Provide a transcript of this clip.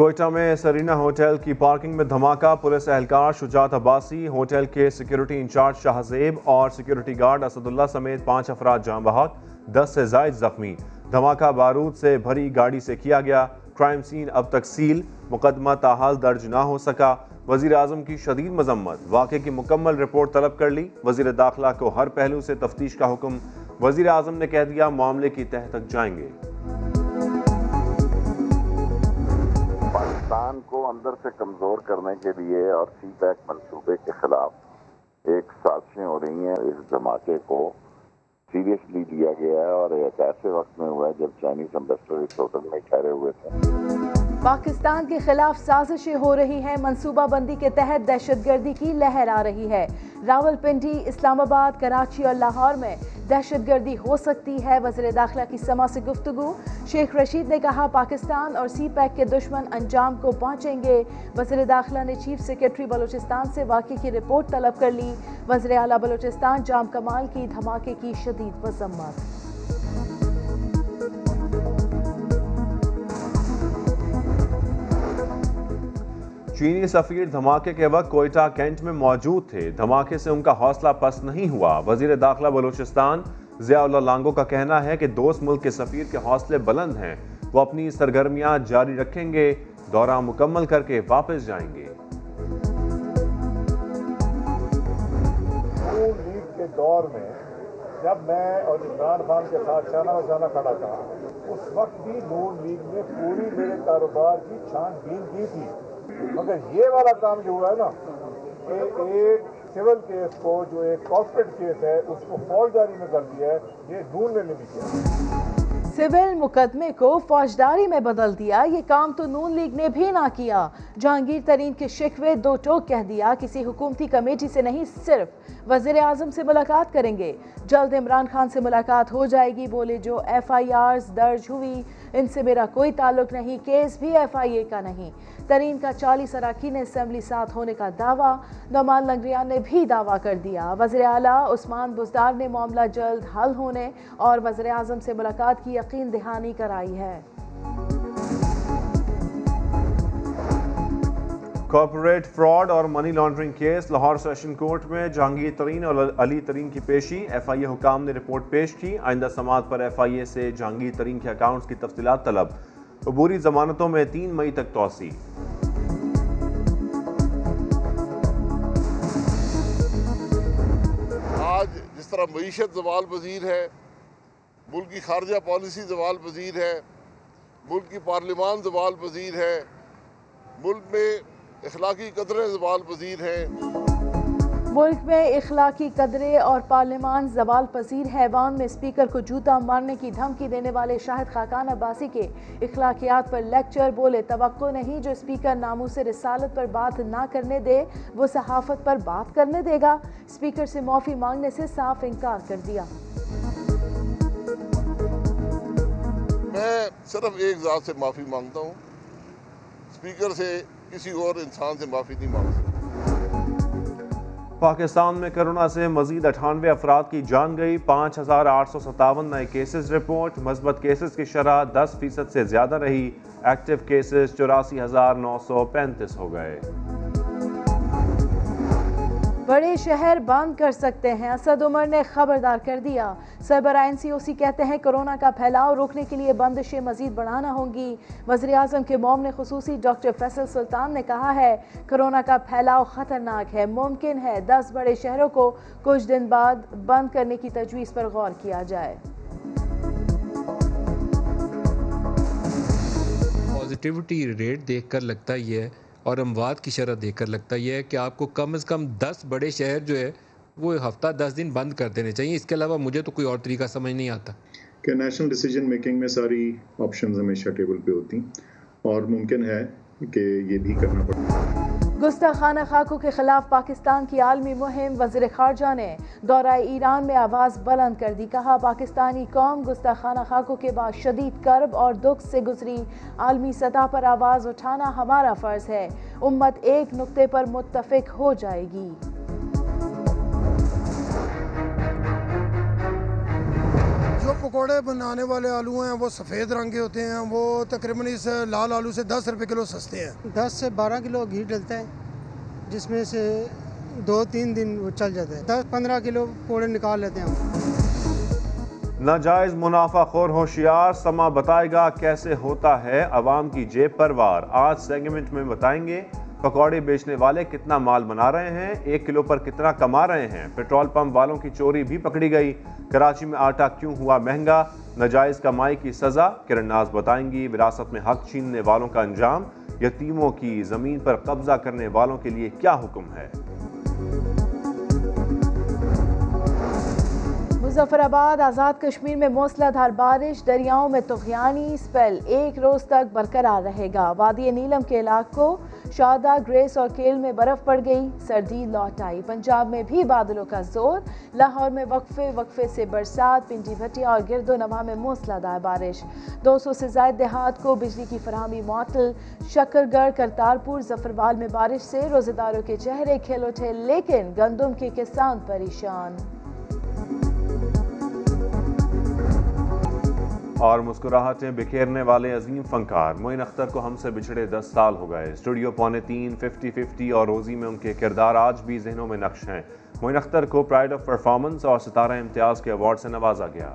کوئٹہ میں Serena hotel کی parking میں دھماکہ، پولیس اہلکار شجاعت عباسی، ہوٹل کے سیکیورٹی انچارج شاہ زیب اور سیکیورٹی گارڈ اسد اللہ سمیت پانچ افراد جان بحق دس سے زائد زخمی۔ دھماکہ بارود سے بھری گاڑی سے کیا گیا۔ کرائم سین اب تک سیل مقدمہ تاحال درج نہ ہو سکا۔ وزیر اعظم کی شدید مذمت، واقعے کی مکمل رپورٹ طلب کر لی۔ وزیر داخلہ کو ہر پہلو سے تفتیش کا حکم۔ وزیر اعظم نے کہہ دیا، معاملے کی تہ تک جائیں گے۔ پاکستان کو اندر سے کمزور کرنے کے لیے اور سی پیک منصوبے کے خلاف ایک سازشیں ہو رہی ہیں۔ اس دھماکے کو سیریسلی لیا گیا ہے اور ایک ایسے وقت میں ہوا ہے جب چائنیز امبیسڈر اس ہوٹل میں ٹھہرے ہوئے تھے۔ پاکستان کے خلاف سازشیں ہو رہی ہیں۔ منصوبہ بندی کے تحت دہشت گردی کی لہر آ رہی ہے۔ راول پنڈی اسلام آباد، کراچی اور لاہور میں دہشت گردی ہو سکتی ہے۔ وزیر داخلہ کی سما سے گفتگو۔ شیخ رشید نے کہا، پاکستان اور سی پیک کے دشمن انجام کو پہنچیں گے۔ وزیر داخلہ نے چیف سیکرٹری بلوچستان سے واقعے کی رپورٹ طلب کر لی۔ وزیر اعلیٰ بلوچستان جام کمال کی دھماکے کی شدید مذمت چینی سفیر دھماکے کے وقت کوئٹہ کینٹ میں موجود تھے۔ دھماکے سے ان کا حوصلہ پس نہیں ہوا۔ وزیر داخلہ بلوچستان ضیاء اللہ لانگو کا کہنا ہے کہ دوست ملک کے سفیر کے حوصلے بلند ہیں۔ وہ اپنی سرگرمیاں جاری رکھیں گے، دورہ مکمل کر کے واپس جائیں گے۔ کے دور میں جب میں اور عمران خان کے ساتھ شانہ شانہ کھڑا تھا، اس وقت بھی نون لیگ نے پوری میرے کاروبار کی چھان بین کی تھی۔ مگر یہ والا کام جو ہوا ہے نا، کہ ایک سول کیس کو جو ایک کارپوریٹ کیس ہے، اس کو فوجداری میں کر دیا ہے، یہ ڈھونڈنے میں بھی کیا سول مقدمے کو فوجداری میں بدل دیا، یہ کام تو نون لیگ نے بھی نہ کیا۔ جہانگیر ترین کے شکوے دو ٹوک کہہ دیا کسی حکومتی کمیٹی سے نہیں، صرف وزیر اعظم سے ملاقات کریں گے۔ جلد عمران خان سے ملاقات ہو جائے گی، بولے جو ایف آئی آرز درج ہوئی، ان سے میرا کوئی تعلق نہیں، کیس بھی ایف آئی اے کا نہیں۔ ترین کا چالیس اراکین اسمبلی ساتھ ہونے کا دعویٰ، نعمان لنگریان نے بھی دعویٰ کر دیا۔ وزیر اعلیٰ عثمان بزدار نے معاملہ جلد حل ہونے اور وزیر اعظم سے ملاقات کی یقین دہانی کرائی ہے۔ کارپوریٹ فراڈ اور money laundering case Lahore session court میں جہانگیر ترین اور علی ترین کی پیشی ایف آئی اے حکام نے رپورٹ پیش کی۔ آئندہ سماعت پر ایف آئی اے سے جہانگیر ترین کے اکاؤنٹس کی تفصیلات طلب۔ عبوری ضمانتوں میں تین مئی تک توسیع۔ آج جس طرح معیشت زوال پذیر ہے ملک کی خارجہ پالیسی زوال پذیر ہے، ملک کی پارلیمان زوال پذیر ہے، ملک میں اخلاقی قدریں زوال پذیر ہیں۔ ملک میں اخلاقی قدرے اور پارلیمان زوال پذیر حیوان میں اسپیکر کو جوتا مارنے کی دھمکی دینے والے شاہد خاکان عباسی کے اخلاقیات پر لیکچر بولے توقع نہیں۔ جو اسپیکر نامو سے رسالت پر بات نہ کرنے دے، وہ صحافت پر بات کرنے دے گا۔ اسپیکر سے معافی مانگنے سے صاف انکار کر دیا۔ صرف ایک ذات سے معافی مانگتا ہوں۔ اسپیکر سے کسی اور انسان سے معافی نہیں مانگ سکتا۔ پاکستان میں کرونا سے مزید اٹھانوے افراد کی جان گئی۔ پانچ ہزار آٹھ سو ستاون نئے کیسز رپورٹ مثبت کیسز کی شرح دس فیصد سے زیادہ رہی۔ ایکٹیو کیسز چوراسی ہزار نو سو پینتیس ہو گئے۔ بڑے شہر بند کر سکتے ہیں۔ اسد عمر نے خبردار کر دیا۔ سربراہ سی او سی کہتے ہیں کرونا کا پھیلاؤ روکنے کے لیے بندشیں مزید بڑھانا ہوں گی۔ وزیر اعظم کے موم نے خصوصی ڈاکٹر فیصل سلطان نے کہا ہے، کرونا کا پھیلاؤ خطرناک ہے، ممکن ہے دس بڑے شہروں کو کچھ دن بعد بند کرنے کی تجویز پر غور کیا جائے۔ پازیٹیوٹی ریٹ دیکھ کر لگتا یہ ہے اور اموات کی شرح دیکھ کر لگتا یہ ہے کہ آپ کو کم از کم دس بڑے شہر جو ہے، وہ ہفتہ دس دن بند کر دینے چاہیے۔ اس کے علاوہ مجھے تو کوئی اور طریقہ سمجھ نہیں آتا۔ کہ نیشنل ڈیسیجن میکنگ میں ساری آپشنز ہمیشہ ٹیبل پہ ہوتی۔ اور ممکن ہے کہ یہ بھی کرنا پڑتا گستاخانہ خاکوں کے خلاف پاکستان کی عالمی مہم، وزیر خارجہ نے دورہ ایران میں آواز بلند کر دی، کہا، پاکستانی قوم گستاخانہ خاکوں کے بعد شدید کرب اور دکھ سے گزری۔ عالمی سطح پر آواز اٹھانا ہمارا فرض ہے۔ امت ایک نقطے پر متفق ہو جائے گی۔ پکوڑے بنانے والے آلو ہیں وہ سفید رنگ کے ہوتے ہیں وہ تقریباً اس لال آلو سے دس روپے کلو سستے ہیں۔ دس سے بارہ کلو گھی ڈلتا ہے جس میں سے دو تین دن وہ چل جاتا ہے۔ دس پندرہ کلو پکوڑے نکال لیتے ہیں ناجائز منافع خور ہوشیار سما بتائے گا کیسے ہوتا ہے عوام کی جیب پر وار۔ آج سیگمنٹ میں بتائیں گے پکوڑے بیچنے والے کتنا مال بنا رہے ہیں؟ ایک کلو پر کتنا کما رہے ہیں؟ پیٹرول پمپ والوں کی چوری بھی پکڑی گئی۔ کراچی میں آٹا کیوں ہوا مہنگا؟ ناجائز کمائی کی سزا کرن ناز بتائیں گی۔ وراثت میں حق چھیننے والوں کا انجام، یتیموں کی زمین پر قبضہ کرنے والوں کے لیے کیا حکم ہے؟ مظفر آباد آزاد کشمیر میں موسلا دھار بارش، دریاؤں میں تغیانی سپیل ایک روز تک برقرار رہے گا۔ وادی نیلم کے علاقوں شادہ گریس اور کیل میں برف پڑ گئی، سردی لوٹ آئی پنجاب میں بھی بادلوں کا زور۔ لاہور میں وقفے وقفے سے برسات۔ پنجی بھٹیا اور گرد و نما میں موسلا دار بارش۔ دو سو سے زائد دیہات کو بجلی کی فراہمی معطل۔ شکر گڑھ کرتارپور ظفربال میں بارش سے روزے داروں کے چہرے کھیل اٹھے، لیکن گندم کے کسان پریشان۔ اور مسکراہٹیں بکھیرنے والے عظیم فنکار معین اختر کو ہم سے بچھڑے دس سال ہو گئے۔ اسٹوڈیو پونے تین، ففٹی ففٹی اور روزی میں ان کے کردار آج بھی ذہنوں میں نقش ہیں۔ معین اختر کو پرائڈ آف پرفارمنس اور ستارہ امتیاز کے ایوارڈ سے نوازا گیا۔